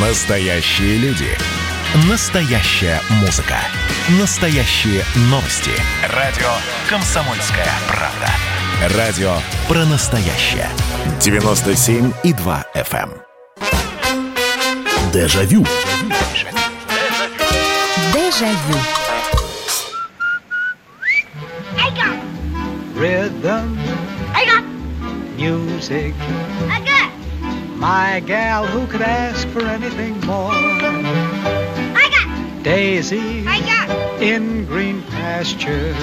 Настоящие люди. Настоящая музыка. Настоящие новости. Радио «Комсомольская правда». Радио про настоящее. 97,2 FM. эм. Дежавю. Дежавю. I got, Rhythm, I got, music, I got, my gal who could ask for anything more. I got, Daisy I got, in green pastures,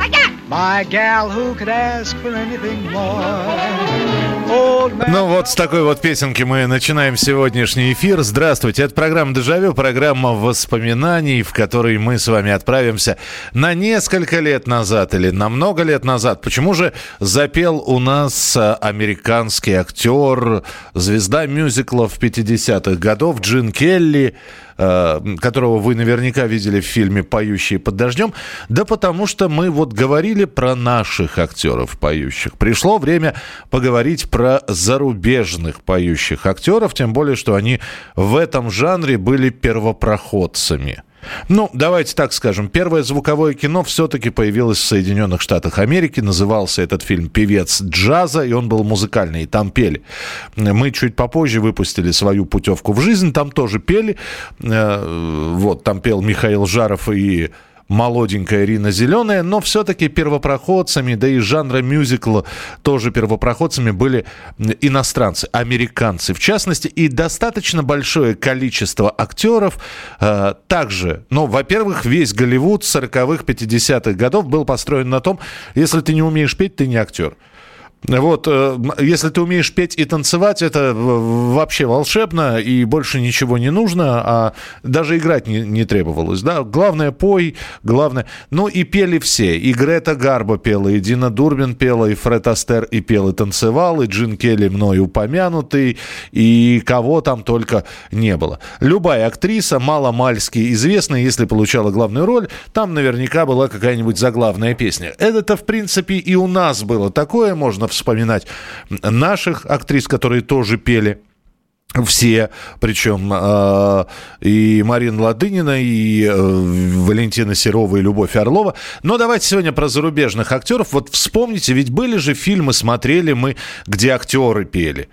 I got. my gal who could ask for anything more. Ну вот с такой вот песенки мы начинаем сегодняшний эфир. Здравствуйте, это программа «Дежавю», программа воспоминаний, в которой мы с вами отправимся на несколько лет назад или на много лет назад. Почему же запел у нас а, американский актер, звезда мюзиклов 50-х годов Джин Келли, которого вы наверняка видели в фильме «Поющие под дождем», да потому что мы вот говорили про наших актеров поющих. Пришло время поговорить про зарубежных поющих актеров, тем более, что они в этом жанре были первопроходцами. Ну, давайте так скажем. Первое звуковое кино все-таки появилось в Соединенных Штатах Америки. Назывался этот фильм «Певец джаза», и он был музыкальный, и там пели. Мы чуть попозже выпустили свою путевку в жизнь, там тоже пели. Э, Вот, там пел Михаил Жаров и молоденькая Ирина Зеленая, но все-таки первопроходцами, да и жанра мюзикла тоже первопроходцами были иностранцы, американцы в частности, и достаточно большое количество актеров э, также, ну, во-первых, весь Голливуд 40-х, 50-х годов был построен на том, если ты не умеешь петь, ты не актер. Вот, э, если ты умеешь петь и танцевать, это вообще волшебно, и больше ничего не нужно, а даже играть не, не требовалось, да. Главное, пой, главное... Ну, и пели все. И Грета Гарбо пела, и Дина Дурбин пела, и Фред Астер и пел, и танцевал, и Джин Келли мной упомянутый, и кого там только не было. Любая актриса, маломальски известная, если получала главную роль, там наверняка была какая-нибудь заглавная песня. Это-то, в принципе, и у нас было такое, можно вспоминать наших актрис, которые тоже пели. Все, причем э, и Марина Ладынина, и э, Валентина Серова, и Любовь Орлова. Но давайте сегодня про зарубежных актеров. Вот вспомните, ведь были же фильмы, смотрели мы, где актеры пели.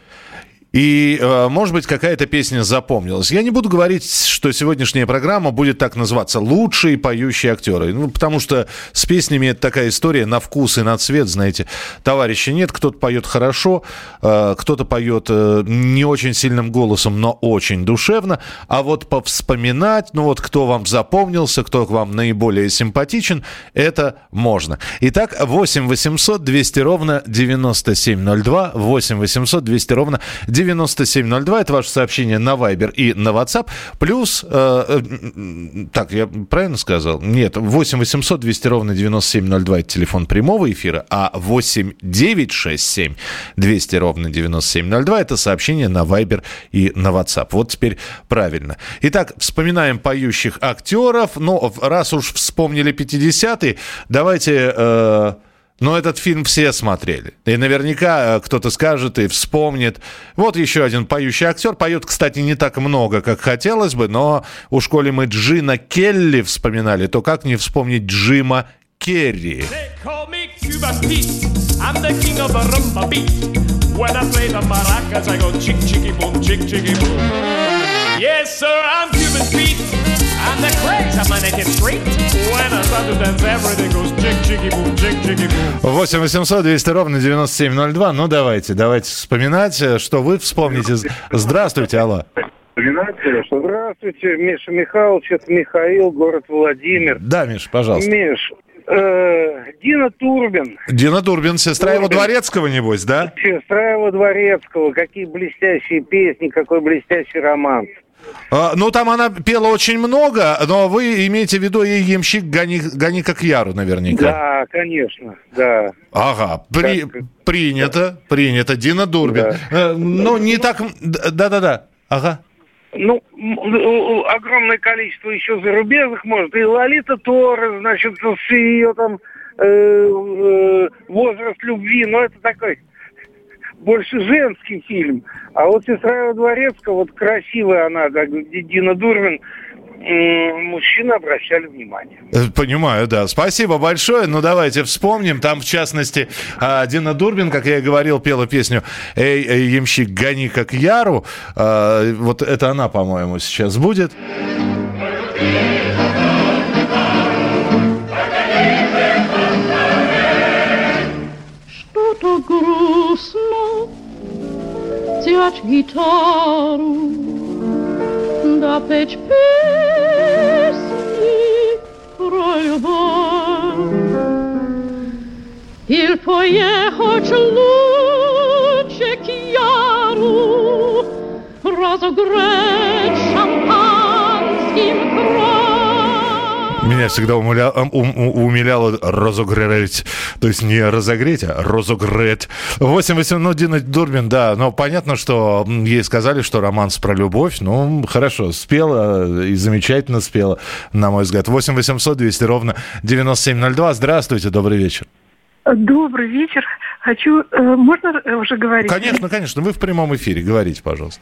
И, э, может быть, какая-то песня запомнилась. Я не буду говорить, что сегодняшняя программа будет так называться «Лучшие поющие актеры». Ну, потому что с песнями это такая история на вкус и на цвет, знаете. Товарища нет, кто-то поет хорошо, э, кто-то поет э, не очень сильным голосом, но очень душевно. А вот повспоминать, ну вот кто вам запомнился, кто вам наиболее симпатичен, это можно. Итак, 8 800 200 ровно 9702, 8 800 200 ровно 9702. Это ваше сообщение на Viber и на WhatsApp. Плюс, э, э, так, я правильно сказал? Нет, 8 800 200 ровно 9702 это телефон прямого эфира, а 8 967 200 ровно 9702 это сообщение на Viber и на WhatsApp. Вот теперь правильно. Итак, вспоминаем поющих актеров. Ну, раз уж вспомнили 50-е, давайте... э, но этот фильм все смотрели. И наверняка э, кто-то скажет и вспомнит. Вот еще один поющий актер. Поет, кстати, не так много, как хотелось бы, но у школе мы Джина Келли вспоминали, то как не вспомнить Джима Керри? Yes, sir, I'm Cuban Pete. I'm the craze of my native street. When I start to dance, everything goes chick chicky boom, chick chicky boom. 8 800 200 ровно 9702. Ну, давайте, давайте вспоминать, э, что вы вспомните. Здравствуйте, алло. Здравствуйте, Миша Михайлович, это Михаил, город Владимир. Да, Миш, пожалуйста. Миш, э, Дина Турбин, Дина Турбин, сестра его Турбин. дворецкого, небось, да? сестра его Дворецкого, какие блестящие песни, какой блестящий роман. А, ну, там она пела очень много, но вы имеете в виду и ямщик гони, гони как Яру, наверняка. Да, конечно, да. Ага, при- Так. принято, принято. Дина Дурбин. Да. Э, ну, не так... Да-да-да. Ага. Ну, огромное количество еще зарубежных, может, и Лолита Торres, значит, с ее там э, э, возраст любви, но это такой больше женский фильм. А вот «Сестра Дворецкого», вот красивая она, как Дина Дурмин, мужчины обращали внимание. Э, Понимаю, да. Спасибо большое. Ну, давайте вспомним. Там, в частности, а, Дина Дурбин, как я и говорил, пела песню «Эй, эй, ямщик, гони как Яру». А, Вот это она, по-моему, сейчас будет. Что-то взять гитару, да петь песни про любовь. Или поехать лучше к Меня всегда умиля- ум- ум- умиляло разогреть. То есть не разогреть, а разогреть. 8 8 ну, Дина Дурбин, да. Но понятно, что ей сказали, что романс про любовь. Ну, хорошо, спела и замечательно спела, на мой взгляд. 8 800 200 ровно 9702. Здравствуйте, добрый вечер. Добрый вечер. Хочу... э, можно э, уже говорить? Конечно, конечно, вы в прямом эфире. Говорите, пожалуйста.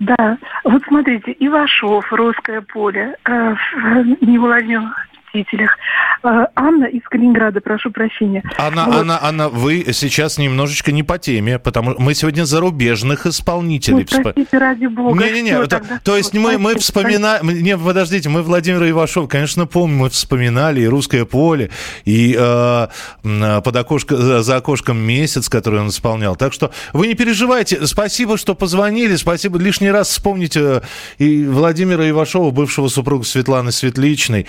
Да. Вот смотрите, Ивашов, «Русское поле», э, в неуловимых мстителях. Э, Анна из Калининграда, прошу прощения. Анна, Вот. Анна, Анна, вы сейчас немножечко не по теме, потому что мы сегодня зарубежных исполнителей. Ну, простите, ради бога. Не-не-не, то, тогда то есть мы, мы вспоминаем... Не, подождите, мы Владимира Ивашова, конечно, помним, мы вспоминали и «Русское поле», и э, м, под окошко, за за окошком «Месяц», который он исполнял. Так что вы не переживайте. Спасибо, что позвонили. Спасибо. Лишний раз вспомните и Владимира Ивашова, бывшего супруга Светланы Светличной.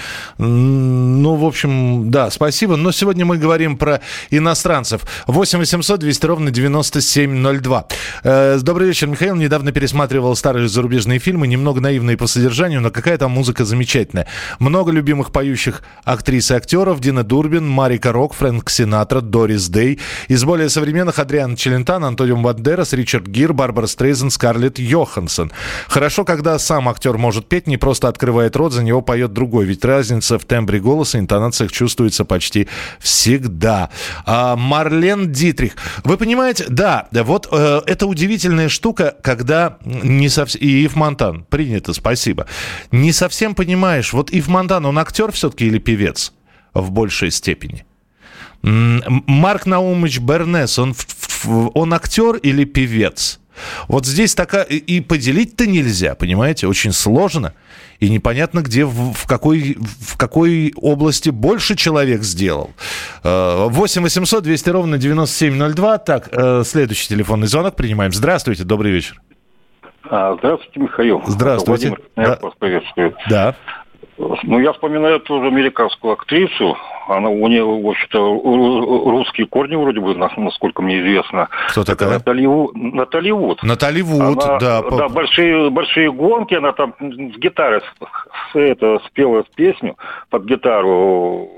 Ну, в общем, да, спасибо. Но сегодня мы говорим про иностранцев. 8 800 200 ровно 9702. Э, Добрый вечер, Михаил. Недавно пересматривал старые зарубежные фильмы, немного наивные по содержанию, но какая там музыка замечательная. Много любимых поющих актрис и актеров. Дина Дурбин, Марика Рок, Фрэнк Синатра, Дорис Дэй. Из более современных Адриан Челентан, Антонио Бандерас, Ричард Гир, Барбара Стрейзен, Скарлетт Йоханссон. Хорошо, когда сам актер может петь, не просто открывает рот, за него поет другой. Ведь разница в тембре голоса, интонациях чувствуется почти всегда. А, Марлен Дитрих. Вы понимаете, да, вот э, это удивительная штука, когда не совсем... Ив Монтан, принято, спасибо. Не совсем понимаешь, вот Ив Монтан, он актер все-таки или певец в большей степени? Марк Наумович Бернес, он, он актер или певец? Вот здесь такая... И поделить-то нельзя, понимаете? Очень сложно. И непонятно, где, в, какой, в какой области больше человек сделал. Э, 8 800 200 ровно 9702. Так, э, следующий телефонный звонок принимаем. Здравствуйте, добрый вечер. А, Здравствуйте, Михаил. Здравствуйте. Владимир, Да. вас приветствую. Да. Ну, я вспоминаю тоже американскую актрису. Она, у нее, в общем-то, ру- русские корни вроде бы, нас- насколько мне известно. Кто такая? Натали, Натали Вуд. Натали Вуд, Она, да. да, большие, большие гонки, она там с гитары это, спела песню под гитару.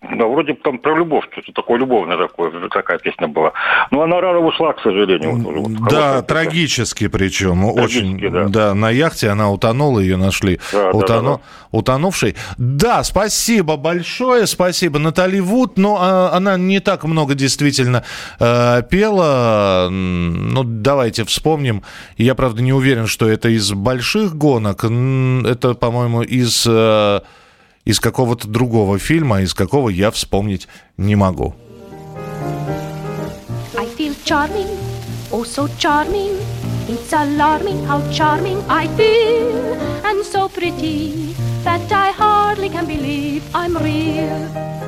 Да, вроде бы там про любовь, что-то такое любовное такое, такая песня была. Но она рано ушла, к сожалению. Вот, вот, Да, трагически причем. Очень. Трагически, да. на яхте она утонула, ее нашли. Да, да, Утону- да, да. Утонувшей. Да, спасибо большое, спасибо. Натали Вуд, но а, она не так много действительно э, пела. Ну, давайте вспомним. Я, правда, не уверен, что это из больших гонок. Это, по-моему, из, э, из какого-то другого фильма, а из какого я вспомнить не могу. I feel charming, oh so charming. It's alarming how charming I feel, and so pretty that I hardly can believe I'm real.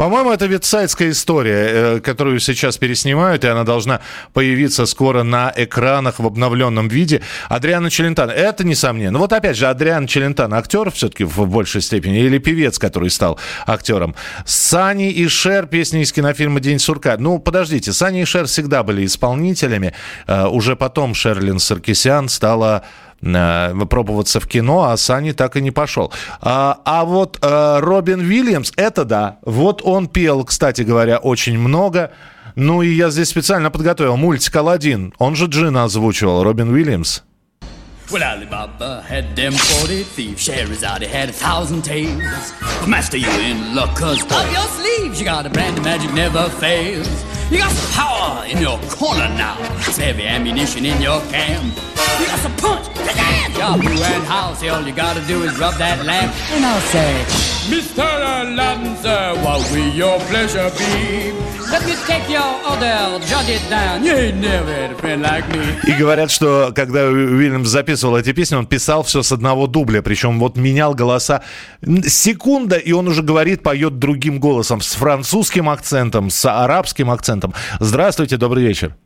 По-моему, это ветсайдская история, э, которую сейчас переснимают, и она должна появиться скоро на экранах в обновленном виде. Адриана Челентано. Это несомненно. Вот опять же, Адриан Челентано актер все-таки в большей степени или певец, который стал актером. Сани и Шер, песни из кинофильма «День сурка». Ну, подождите, Сани и Шер всегда были исполнителями. Э, Уже потом Шерлин Саркисян стала пробоваться в кино, а Сани так и не пошел. А, а вот э, Робин Уильямс, это да. Вот он пел, кстати говоря, очень много. Ну и я здесь специально подготовил мультик «Аладдин». Он же Джина озвучивал, Робин Уильямс. Well, Alibaba had them 40 thieves. Scheherazade had a thousand tales. But master, you in luck, cause up your sleeves you got a brand of magic never fails. You got some power in your corner now. Some heavy ammunition in your camp. You got some punch, pizzazz, job, who and how. Say all you gotta do is rub that lamp. And I'll say, Mr. Aladdin, sir, what will your pleasure be? Let me take your order, jot it down. You ain't never had a friend like me. И говорят, что когда Уильямс записывал эти песни, он писал все с одного дубля, причем вот менял голоса. Секунда, и он уже говорит, поет другим голосом, с французским акцентом, с арабским акцентом. Здравствуйте, добрый вечер.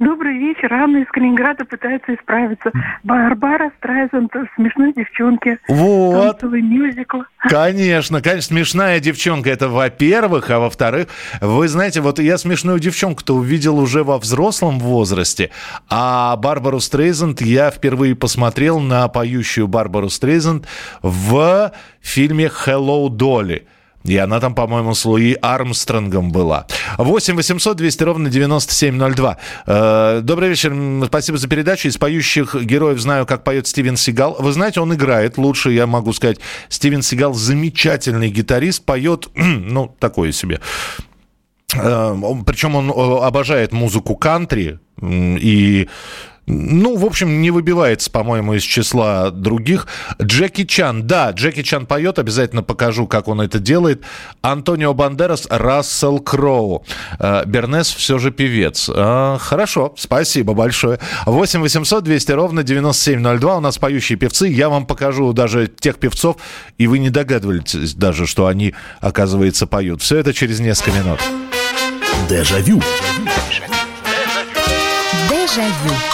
Добрый вечер. Анна из Калининграда пытается исправиться. Барбара Страйзанд, смешной девчонки. Вот. Кантовый мюзикл. Конечно, конечно, смешная девчонка, это во-первых, а во-вторых, вы знаете, вот я смешную девчонку-то увидел уже во взрослом возрасте, а Барбару Стрейзанд я впервые посмотрел на поющую Барбару Стрейзанд в фильме «Hello, Долли». И она там, по-моему, с Луи Армстронгом была. 8 800 200 ровно 9702. Э, Добрый вечер. Спасибо за передачу. Из поющих героев знаю, как поет Стивен Сигал. Вы знаете, он играет лучше, я могу сказать. Стивен Сигал замечательный гитарист. Поет, ну, такое себе. Э, Причем он э, обожает музыку кантри. И ну, в общем, не выбивается, по-моему, из числа других. Джеки Чан, да, Джеки Чан поет, обязательно покажу, как он это делает. Антонио Бандерас, Рассел Кроу. Э, Бернес все же певец. Э, Хорошо, спасибо большое. 8 800 200 ровно 9702. У нас поющие певцы. Я вам покажу даже тех певцов, и вы не догадываетесь даже, что они, оказывается, поют. Все это через несколько минут. Дежавю. Дежавю.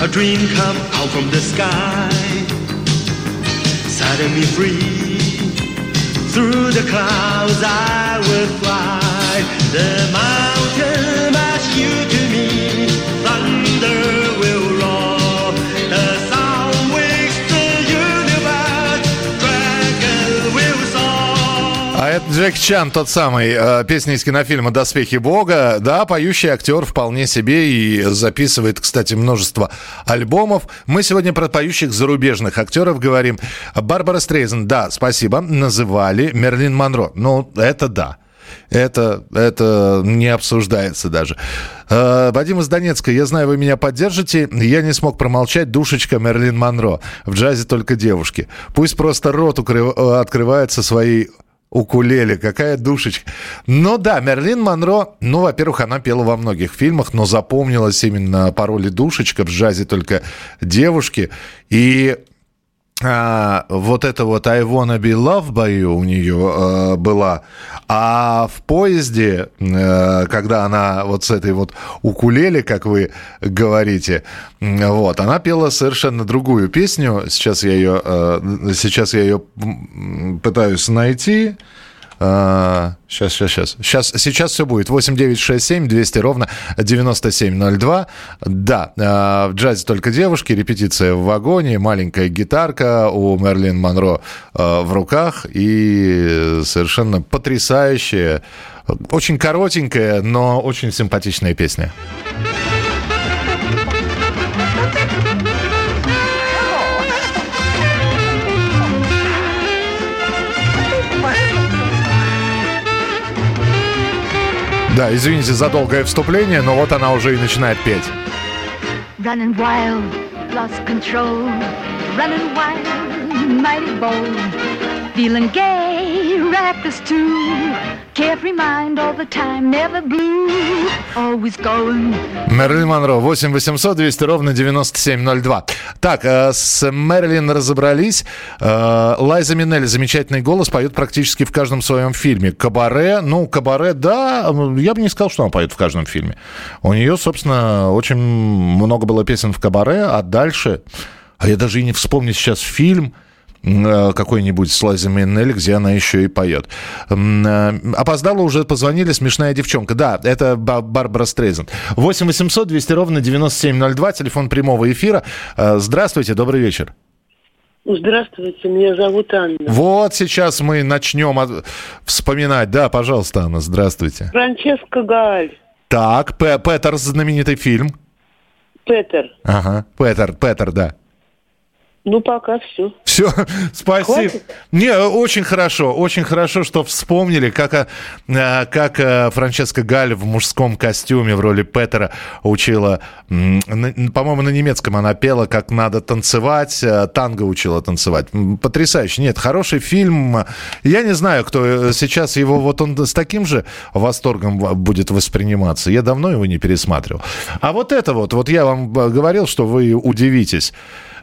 a dream come out from the sky, setting me free. Through the clouds I will fly. The mountain ask you to это Джек Чан, тот самый, э, песня из кинофильма «Доспехи Бога». Да, поющий актер вполне себе и записывает, кстати, множество альбомов. Мы сегодня про поющих зарубежных актеров говорим. Барбара Стрейзен, да, спасибо, называли. Мерлин Монро, ну, это да. Это, это не обсуждается даже. Э, Вадим из Донецка, я знаю, вы меня поддержите. Я не смог промолчать. Душечка Мерлин Монро. В джазе только девушки. Пусть просто рот укры- э, открывается своей укулеле, какая душечка. Но да, Мерлин Монро, ну, во-первых, она пела во многих фильмах, но запомнилась именно по роли душечка в джазе только девушки. И а, вот это вот I wanna be loved by you у нее э, была. А в поезде, э, когда она вот с этой вот укулеле, как вы говорите, вот, она пела совершенно другую песню. Сейчас я ее, э, сейчас я ее пытаюсь найти. Сейчас, сейчас, сейчас. Сейчас, сейчас все будет. 8967 200 ровно 9702. Да, э, в джазе только девушки, репетиция в вагоне, маленькая гитарка у Мерлин Монро э, в руках и совершенно потрясающая, очень коротенькая, но очень симпатичная песня. Да, извините за долгое вступление, но вот она уже и начинает петь. Feeling gay, who act us too. Carefree mind all the time, never blue, always going. Мерлин Монро, 8 800 200 ровно 9702. Так, э, с Мерлин разобрались. Э, Лайза Минелли, замечательный голос, поет практически в каждом своем фильме. Кабаре, ну, Кабаре, да, я бы не сказал, что она поет в каждом фильме. У нее, собственно, очень много было песен в Кабаре, а дальше... А я даже и не вспомню сейчас фильм, какой-нибудь с Лайзой Минелли, где она еще и поет. Э, Опоздала уже, позвонили, смешная девчонка. Да, это Ба- Барбара Стрейзен. 8 800 200 ровно 9702, телефон прямого эфира. Э, Здравствуйте, добрый вечер. Здравствуйте, меня зовут Анна. Вот сейчас мы начнем от- вспоминать. Да, пожалуйста, Анна, здравствуйте. Франческа Гааль. Так, Пе- Петерс, знаменитый фильм. Петер. Ага, Петер, Петер, да. Ну, пока все. Все, спасибо. Хватит? Не, очень хорошо, очень хорошо, что вспомнили, как, э, э, как э, Франческа Галь в мужском костюме в роли Петера учила, по-моему, на немецком она пела, как надо танцевать, танго учила танцевать. Потрясающе. Нет, хороший фильм. Я не знаю, кто сейчас его, вот он с таким же восторгом будет восприниматься. Я давно его не пересматривал. А вот это вот, вот я вам говорил, что вы удивитесь.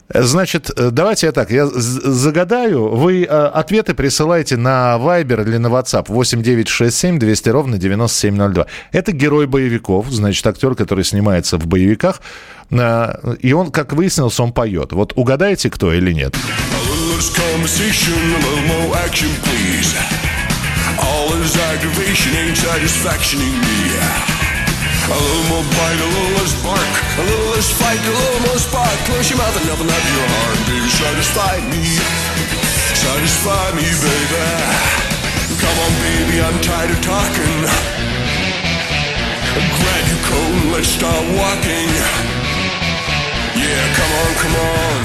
Значит, э, давайте я так, я загадаю, вы э, ответы присылаете на Viber или на WhatsApp 8967 200 ровно 9702. Это герой боевиков, значит, актер, который снимается в боевиках, Э, и он, как выяснилось, он поет. Вот угадаете, кто или нет? All this aggravation ain't satisfactioning me. A little more bite, a little less bark, a little less fight, a little more spark. Close your mouth and open up your heart, baby. Satisfy me, satisfy me, baby. Come on, baby, I'm tired of talking. Grab your coat and let's start walking.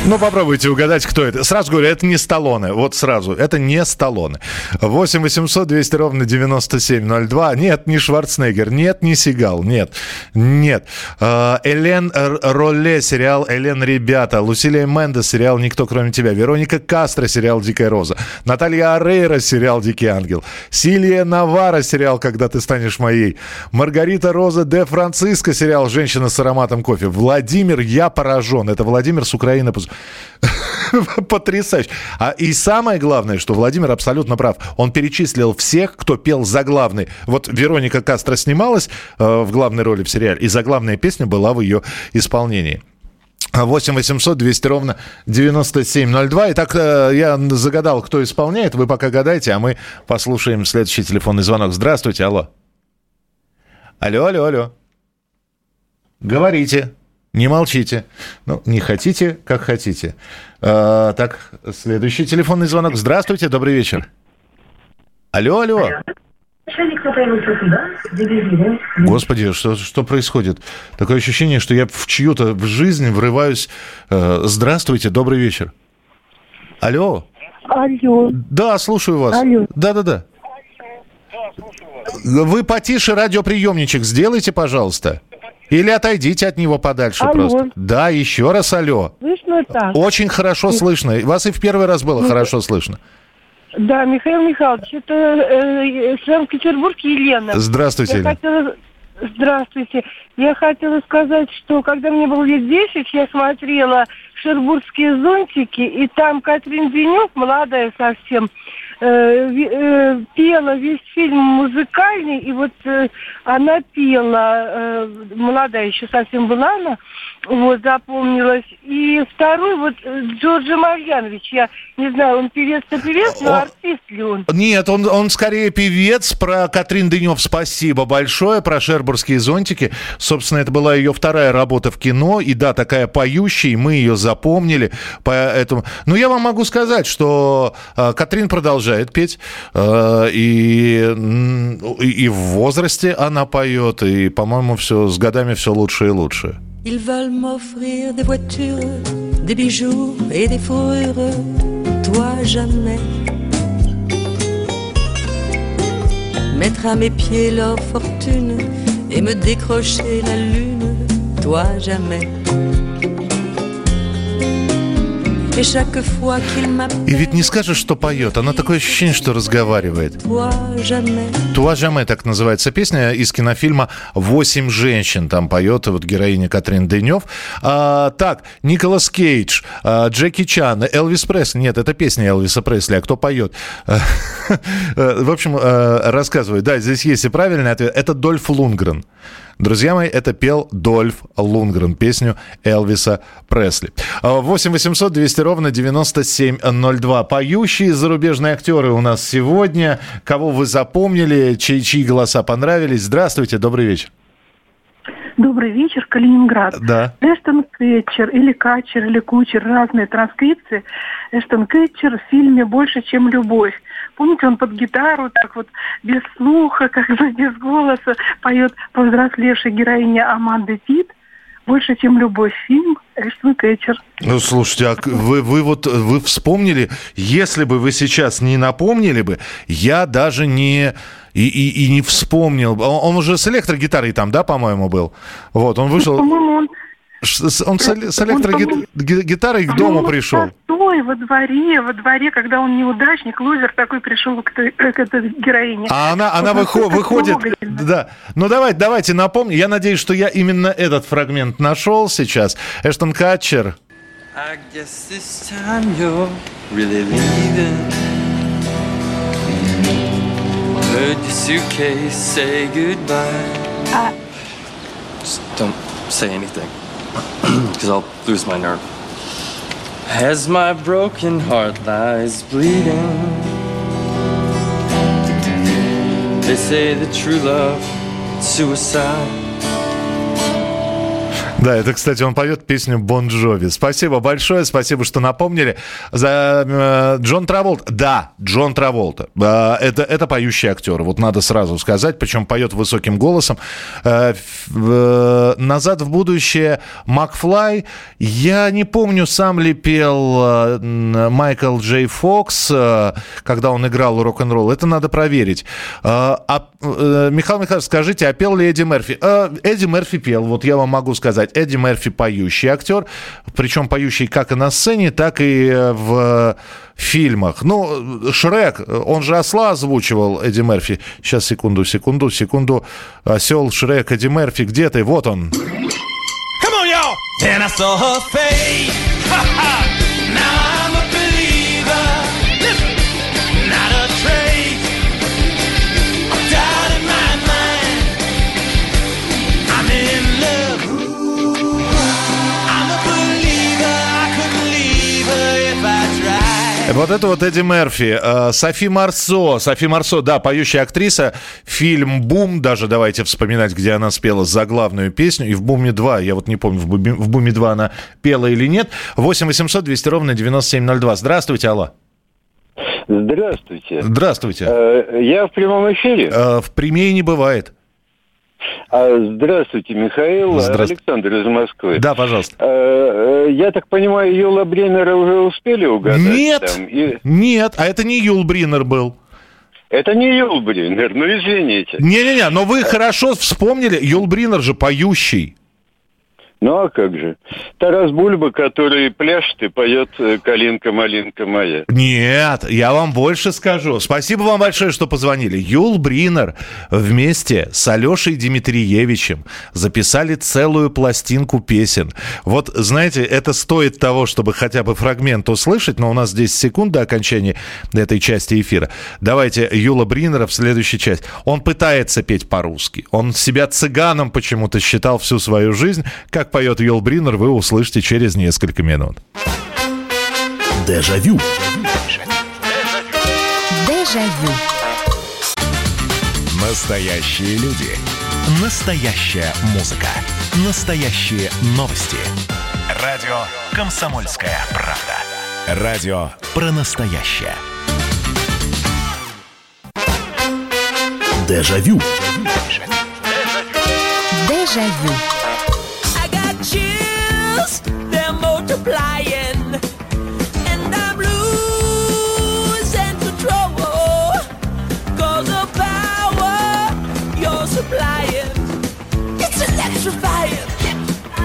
Ну, попробуйте угадать, кто это. Сразу говорю, это не Сталлоне. Вот сразу, это не Сталлоне. 8 800 200 ровно 9702. Нет, не Шварценеггер. Нет, не Сигал. Нет, нет. Э, Элен Ролле, сериал «Элен, ребята». Лусилия Мендес, сериал «Никто, кроме тебя». Вероника Кастро, сериал «Дикая роза». Наталья Арейра, сериал «Дикий ангел». Силия Навара, сериал «Когда ты станешь моей». Маргарита Роза де Франциско, сериал «Женщина с ароматом кофе». Владимир, я поражен. Это Владимир с Украины. Потрясающе. А, и самое главное, что Владимир абсолютно прав. Он перечислил всех, кто пел заглавный. Вот Вероника Кастро снималась э, в главной роли в сериале, и заглавная песня была в ее исполнении. 8 800 200 ровно 9702. Итак, э, я загадал, кто исполняет. Вы пока гадайте, а мы послушаем следующий телефонный звонок. Здравствуйте, алло. Алло, алло, алло. Говорите. Не молчите. Ну, не хотите, как хотите. Э, так, следующий телефонный звонок. Здравствуйте, добрый вечер. Алло, алло. Господи, что, что происходит? Такое ощущение, что я в чью-то в жизнь врываюсь. Э, Здравствуйте, добрый вечер. Алло. Алло. Да, слушаю вас. Алло. Да-да-да. Вы потише радиоприемничек сделайте, пожалуйста. Или отойдите от него подальше Алло. просто. Да, еще раз алло. Слышно так? Очень хорошо слышно. Вас и в первый раз было Ну, хорошо слышно. Да, Михаил Михайлович, это э, Санкт-Петербург Елена. Здравствуйте, Я Елена. хотела... Здравствуйте. Я хотела сказать, что когда мне было лет 10, я смотрела «Шербургские зонтики», и там Катрин Денюк, молодая совсем, э, э, пела весь фильм музыкальный, и вот э, она пела, э, молодая еще совсем была она, вот, запомнилась. И второй, вот, э, Джорджи Марьянович, я не знаю, он певец-то певец, но артист ли он? Нет, он, он скорее певец. Про Катрин Дынев спасибо большое. Про шербургские зонтики. Собственно, это была ее вторая работа в кино. И да, такая поющая, и мы ее запомнили. Поэтому... Ну, я вам могу сказать, что э, Катрин продолжает петь. э, и, и в возрасте она поет. И, по-моему, все с годами все лучше и лучше. Ils veulent m'offrir des voitures, des bijoux et des fourrures, toi jamais. Mettre à mes pieds leur fortune et me décrocher la lune, toi jamais. И ведь не скажешь, что поет. Она такое ощущение, что разговаривает. «Туа Жаме» так называется песня из кинофильма «Восемь женщин». Там поет вот героиня Катрин Денев. А, так, Николас Кейдж, а, Джеки Чан, Элвис Пресли. Нет, это песня Элвиса Пресли. А кто поет? В общем, э, рассказываю. Да, здесь есть и правильный ответ. Это Дольф Лунгрен. Друзья мои, это пел Дольф Лунгрен, песню Элвиса Пресли. А, 8 800 200 ровно 9702. Поющие зарубежные актеры у нас сегодня. Кого вы запомнили, чьи, чьи голоса понравились? Здравствуйте, добрый вечер. Добрый вечер, Калининград. Да. Эштон Кэтчер или Качер или Кучер, разные транскрипции. Эштон Кэтчер в фильме «Больше, чем любовь». Помните, он под гитару так вот без слуха, как бы без голоса поет повзрослевшей героине Аманды Пит. «Больше, чем любовь» фильм Эштон Кэтчер. Ну, слушайте, а вы, вы вот вы вспомнили, если бы вы сейчас не напомнили бы, я даже не и, и, и не вспомнил. Он, он уже с электрогитарой там, да, по-моему, был. Вот, он вышел. По-моему, он Он с, эле- с электрогитарой к дому пришел. Стой, во дворе, во дворе, когда он неудачник, лузер такой пришел к, к этой героине. А она, она Вот выхо- настолько выходит. Да. Ну давайте, давайте напомню. Я надеюсь, что я именно этот фрагмент нашел сейчас. Эштон Катчер. I guess this time you're really leaving. Heard your suitcase say goodbye. Just don't say anything, because I'll lose my nerve. As my broken heart lies bleeding, they say that true love, suicide. Да, это, кстати, он поет песню Бон Джови. Спасибо большое, спасибо, что напомнили. За э, Джон Траволт. Да, Джон Траволта. Э, это, это поющий актер, вот надо сразу сказать, причем поет высоким голосом. Э, э, «Назад в будущее» Макфлай. Я не помню, сам ли пел э, Майкл Джей Фокс, э, когда он играл рок-н-ролл. Это надо проверить. Э, а, э, Михаил Михайлович, скажите, а пел ли Эдди Мерфи? Э, Эдди Мерфи пел, вот я вам могу сказать. Эдди Мерфи поющий актер, причем поющий как и на сцене, так и э, в фильмах. Ну, Шрек, он же осла озвучивал Эдди Мерфи. Сейчас, секунду, секунду, секунду. Осел, Шрек, Эдди Мерфи, где ты? Вот он. Come on, y'all! Then I saw her face. Вот это вот Эдди Мерфи. Э, Софи Марсо. Софи Марсо, да, поющая актриса. Фильм «Бум», даже давайте вспоминать, где она спела заглавную песню. И в «Буме 2», я вот не помню, в «Буме, в «Буме 2» она пела или нет. 8 800 200 ровно 9702. Здравствуйте, алло. Здравствуйте. Здравствуйте. Э, Я в прямом эфире. Э, В прямее не бывает. А, Здравствуйте, Михаил. Здравствуйте. Александр из Москвы. Да, пожалуйста. Э, э, Я так понимаю, Юла Бринера уже успели угадать? Нет, там? И- нет, а это не Юл Бринер был. Это не Юл Бринер, ну извините. Не-не-не, но вы хорошо вспомнили. Юл Бринер же поющий. Ну а как же? Тарас Бульба, который пляшет и поет э, «Калинка, малинка моя». Нет, я вам больше скажу. Спасибо вам большое, что позвонили. Юл Бринер вместе с Алешей Дмитриевичем записали целую пластинку песен. Вот, знаете, это стоит того, чтобы хотя бы фрагмент услышать, но у нас здесь секунд до окончания этой части эфира. Давайте Юла Бринера в следующей части. Он пытается петь по-русски. Он себя цыганом почему-то считал всю свою жизнь. Как поет Юл Бринер, вы услышите через несколько минут. Дежавю. Дежавю. Настоящие люди. Настоящая музыка. Настоящие новости. Радио «Комсомольская правда». Радио про настоящее. Дежавю. Дежавю. Chills, they're multiplying,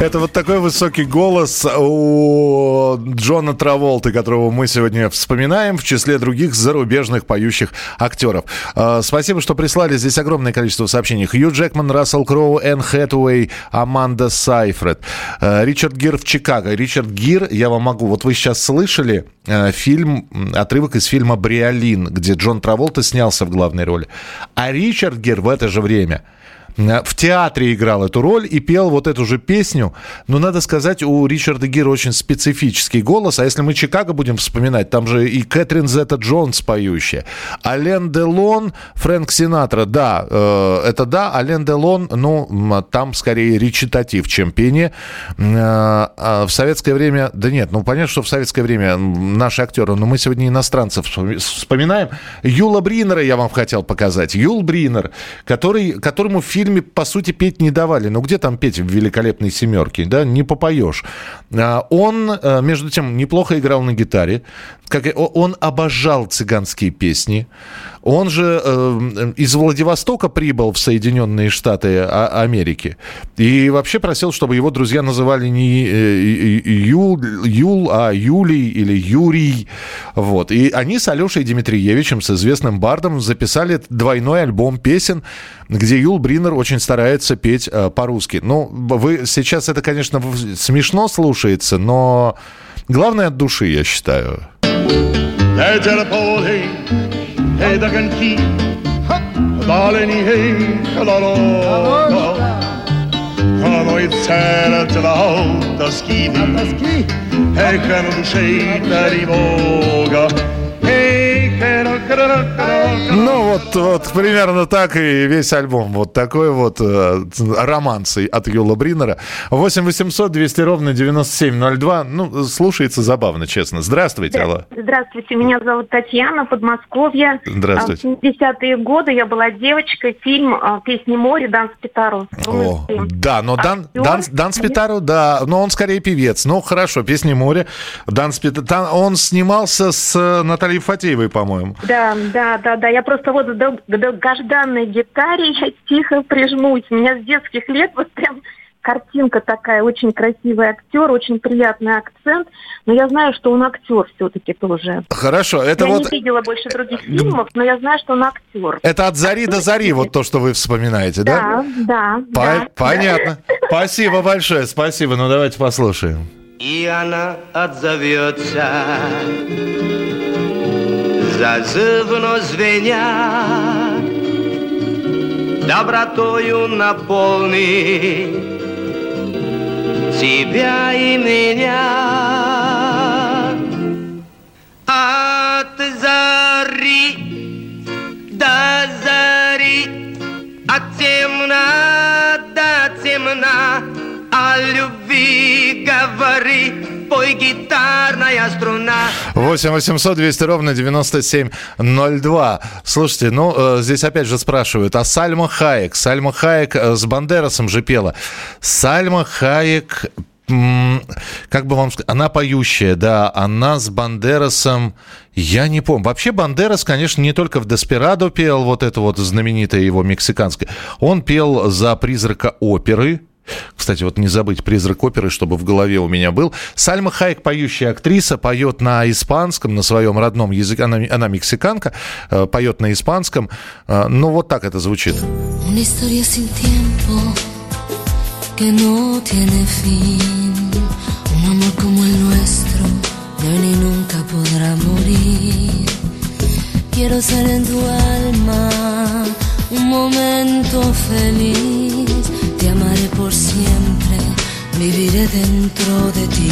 Это вот такой высокий голос у Джона Траволты, которого мы сегодня вспоминаем в числе других зарубежных поющих актеров. Э, Спасибо, что прислали. Здесь огромное количество сообщений. Хью Джекман, Рассел Кроу, Энн Хэтуэй, Аманда Сайфред. Э, Ричард Гир в Чикаго. Ричард Гир, я вам могу... Вот вы сейчас слышали э, фильм, отрывок из фильма «Бриолин», где Джон Траволта снялся в главной роли. А Ричард Гир в это же время в театре играл эту роль и пел вот эту же песню. Но надо сказать, у Ричарда Гира очень специфический голос. А если мы Чикаго будем вспоминать, там же и Кэтрин Зета Джонс поющая. Ален Делон, Фрэнк Синатра, да, э, это да. Ален Делон, ну, там скорее речитатив, чем пение. Э, а в советское время, да нет, ну понятно, что в советское время наши актеры, но мы сегодня иностранцев вспоми- вспоминаем. Юла Бринера я вам хотел показать. Юл Бринер, который, которому в фильме, по сути, петь не давали. Ну, где там петь в «Великолепной семерке», да, не попоешь. А, Он, э, между тем, неплохо играл на гитаре. Как, он обожал цыганские песни. Он же э, из Владивостока прибыл в Соединенные Штаты А- Америки. И вообще просил, чтобы его друзья называли не э, Юл, Юл, а Юлий или Юрий. Вот. И они с Алешей Дмитриевичем, с известным бардом, записали двойной альбом песен, где Юл Бринер очень старается петь э, по-русски. Ну, вы сейчас это, конечно, смешно слушается, но главное от души, я считаю. هيدا كان كي ضاليني هي خلالو خانو يتسالة تلعو تسكيني هيكا نبشي تاري Ну, вот, вот примерно так и весь альбом. Вот такой вот э, романс от Юла Бринера. 8 800 200 ровно 9702. Ну, слушается забавно, честно. Здравствуйте, алло. Здравствуйте, меня зовут Татьяна, Подмосковье. Здравствуйте. А, В 70-е годы я была девочкой. Фильм а, «Песни море» Дан Спитару. О, да, но Дан, Дан, Дан Спитару, да, но он скорее певец. Ну, хорошо, «Песни моря». Дан Спитару, он снимался с э, Натальей Фатеевой, по-моему. Да, да, да, да. Я просто вот к дол- к долгожданной гитаре я тихо прижмусь. У меня с детских лет вот прям картинка такая, очень красивый актер, очень приятный акцент. Но я знаю, что он актер все-таки тоже. Хорошо, это я вот... не видела больше других фильмов, но я знаю, что он актер. Это от зари до зари, вот то, что вы вспоминаете, да? Да, да. По- да. Понятно. Спасибо большое, спасибо. Ну, давайте послушаем. И она отзовется Зазывно звеня Добротою наполни Тебя и меня. От зари до зари От темна до темна О любви говори Пой гитарная струна 8 800 200 ровно 9702. Слушайте, ну, э, здесь опять же спрашивают, а Сальма Хаек? Сальма Хаек э, с Бандерасом же пела. Сальма Хаек, как бы вам сказать, она поющая, да, она с Бандерасом, я не помню. Вообще Бандерас, конечно, не только в «Деспирадо» пел, вот это вот знаменитое его мексиканское. Он пел за «Призрака оперы», кстати, вот не забыть призрак оперы, чтобы в голове у меня был. Сальма Хайек, поющая актриса, поет на испанском, на своем родном языке. Она, она мексиканка, э, поет на испанском. Э, Ну, вот так это звучит. Quiero ser en tu alma un momento feliz. Amaré por siempre, viviré dentro de ti.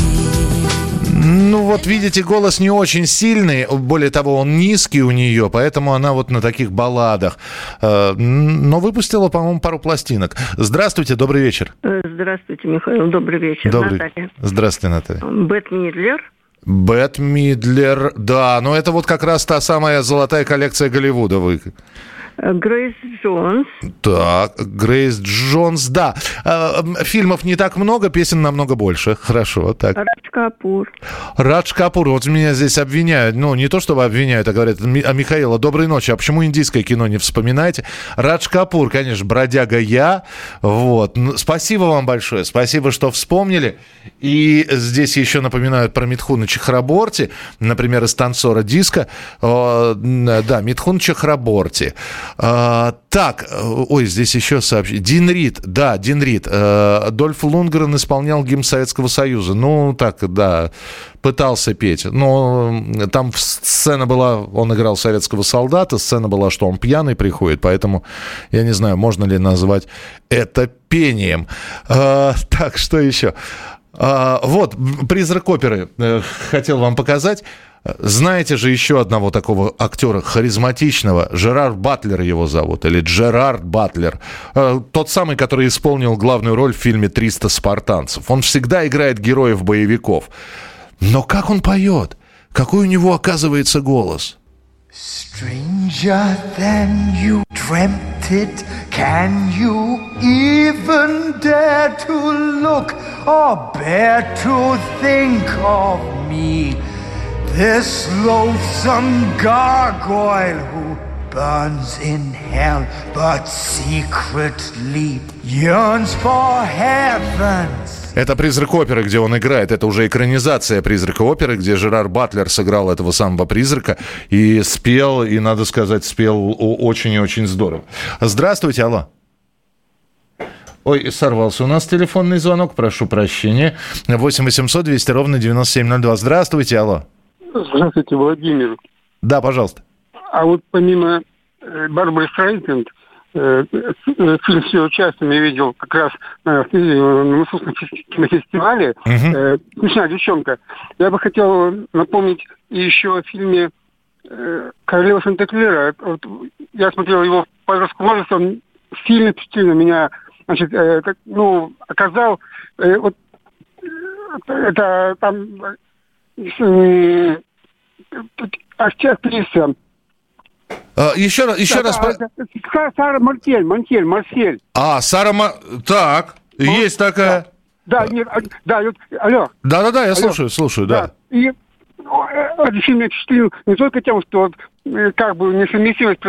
Ну, вот видите, голос не очень сильный. Более того, он низкий у нее, поэтому она вот на таких балладах. Э, Но выпустила, по-моему, пару пластинок. Здравствуйте, добрый вечер. Э, Здравствуйте, Михаил. Добрый вечер. Добрый. Наталья. Здравствуйте, Наталья. Бет Мидлер. Бет Мидлер, да, но это вот как раз та самая золотая коллекция Голливуда. Вы... Грейс Джонс. Так, Грейс Джонс, да. Э, фильмов не так много, песен намного больше. Хорошо, так. Радж Капур. Радж Капур, вот меня здесь обвиняют, ну, не то чтобы обвиняют, а говорят, а Михаила, доброй ночи, а почему индийское кино не вспоминаете? Радж Капур, конечно, бродяга я, вот. Спасибо вам большое, спасибо, что вспомнили. И здесь еще напоминают про Митхуна Чехраборти, например, из танцора диска. Да, Митхун Чехраборти. А, так, ой, здесь еще сообщение. Дин Рид, да, Дин Рид. Э, Дольф Лунгрен исполнял гимн Советского Союза. Ну, так, да, пытался петь. Но там сцена была, он играл советского солдата, сцена была, что он пьяный приходит, поэтому я не знаю, можно ли назвать это пением. А, так, что еще? А, вот, призрак оперы э, хотел вам показать. Знаете же еще одного такого актера харизматичного, Жерар Батлер его зовут, или Джерард Батлер, э, тот самый, который исполнил главную роль в фильме «300 спартанцев». Он всегда играет героев-боевиков. Но как он поет? Какой у него оказывается голос? Stranger than you dreamt it, can you even dare to look or bear to think of me? This loathsome gargoyle who burns in hell but secretly yearns for heavens. Это «Призрак оперы», где он играет. Это уже экранизация «Призрака оперы», где Жерар Батлер сыграл этого самого призрака и спел, и, надо сказать, спел очень и очень здорово. Здравствуйте, алло. Ой, сорвался у нас телефонный звонок, прошу прощения. 8 800 200 ровно 9702. Здравствуйте, алло. Здравствуйте, Владимир. Да, пожалуйста. А вот помимо э, Барбары Страйкенд, э, фильм с ее участием я видел как раз на, на Московском кинофестивале. «Смешная девчонка». Я бы хотел напомнить еще о фильме «Королева Санта-Клера». Вот, я смотрел его в подростковом возрасте, он сильно впечатлил на меня. Значит, ну, оказал... Вот, это там актриса. А, еще раз, еще раз. Сара Мартель, Мантель, Марсель. А, Сара Мар... Так, есть такая. Да, да, нет, а, да, вот, алло. Да-да-да, я алло. слушаю, слушаю, да. да. И э, фильм меня впечатлил не только тем, что вот, э, как бы несовместимость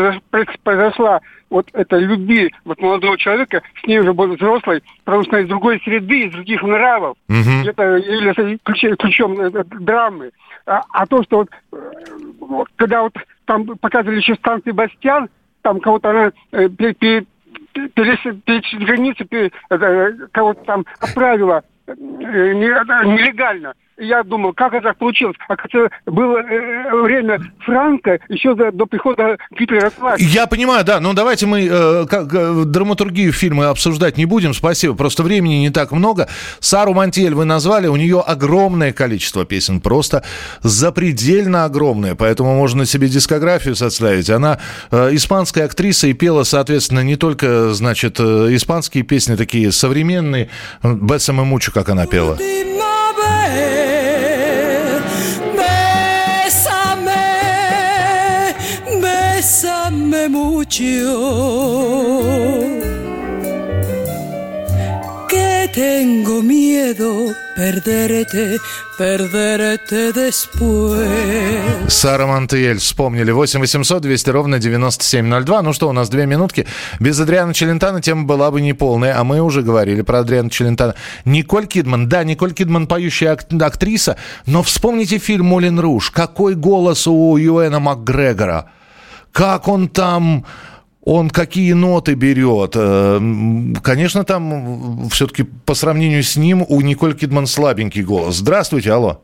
произошла вот этой любви вот молодого человека, с ней уже был взрослый, потому что из другой среды, из других нравов. Угу. Это или ключом, ключом э, драмы. А, а то, что вот, когда вот там показывали еще станции Бастиан, там кого-то она э, перед границей кого-то там отправила нелегально я думал, как это получилось. А это было э, время Франка еще до, до прихода Гитлера к власти. Я понимаю, да. Но давайте мы э, как, э, драматургию фильма обсуждать не будем. Спасибо. Просто времени не так много. Сару Мантель вы назвали. У нее огромное количество песен. Просто запредельно огромное. Поэтому можно себе дискографию составить. Она э, испанская актриса и пела, соответственно, не только, значит, э, испанские песни такие современные. Бессам и Мучу, как она пела. Mucho. Que tengo miedo perderte, perderte después. Сара Монтиель, вспомнили. 8 800 200 ровно 9702. Ну что, у нас две минутки. Без Адриана Челентана тема была бы неполная, а мы уже говорили про Адриана Челентана. Николь Кидман, да, Николь Кидман поющая актриса, но вспомните фильм «Молин Руж». Какой голос у Юэна Макгрегора как он там он какие ноты берет. Э, конечно, там все-таки по сравнению с ним у Николь Кидман слабенький голос. Здравствуйте, алло.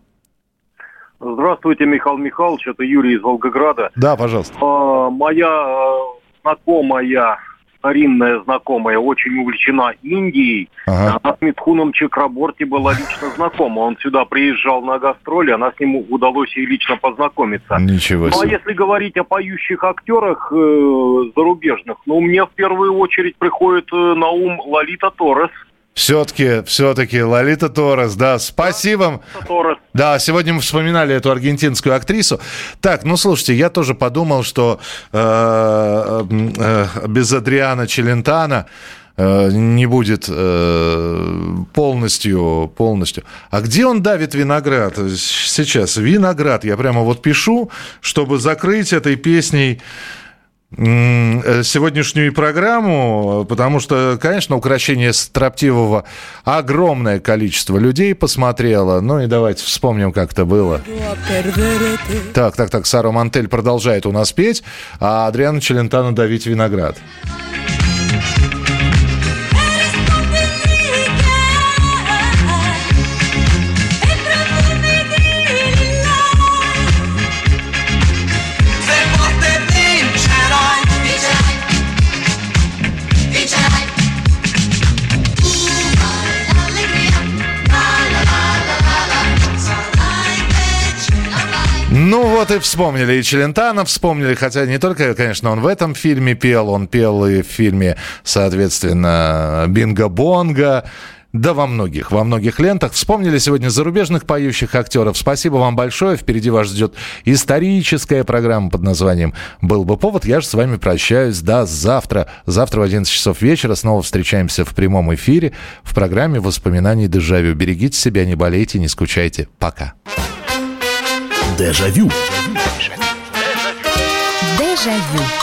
Здравствуйте, Михаил Михайлович, это Юрий из Волгограда. Да, пожалуйста. А, моя э, знакомая старинная знакомая очень увлечена Индией. Ага. Она с Митхуном Чакраборти была лично знакома. Он сюда приезжал на гастроли, она с ним удалось ей лично познакомиться. Ничего себе. Ну, а если говорить о поющих актерах э, зарубежных, ну, мне в первую очередь приходит э, на ум Лолита Торрес. Все-таки, все-таки Лолита Торрес, да, спасибо. Торрес. Да, сегодня мы вспоминали эту аргентинскую актрису. Так, ну слушайте, я тоже подумал, что э, э, без Адриана Челентана э, не будет э, полностью, полностью. А где он давит виноград сейчас? Виноград. Я прямо вот пишу, чтобы закрыть этой песней Э, сегодняшнюю программу, потому что, конечно, украшение строптивого огромное количество людей посмотрело. Ну и давайте вспомним, как это было. Так, так, так, Сара Мантель продолжает у нас петь, а Адриана Челентано давить виноград. Вот и вспомнили и Челентана вспомнили, хотя не только, конечно, он в этом фильме пел, он пел и в фильме, соответственно, Бинго-Бонго, да во многих, во многих лентах. Вспомнили сегодня зарубежных поющих актеров. Спасибо вам большое. Впереди вас ждет историческая программа под названием «Был бы повод». Я же с вами прощаюсь до завтра. Завтра в 11 часов вечера снова встречаемся в прямом эфире в программе «Воспоминаний Дежавю». Берегите себя, не болейте, не скучайте. Пока. Дежавю. Дежавю.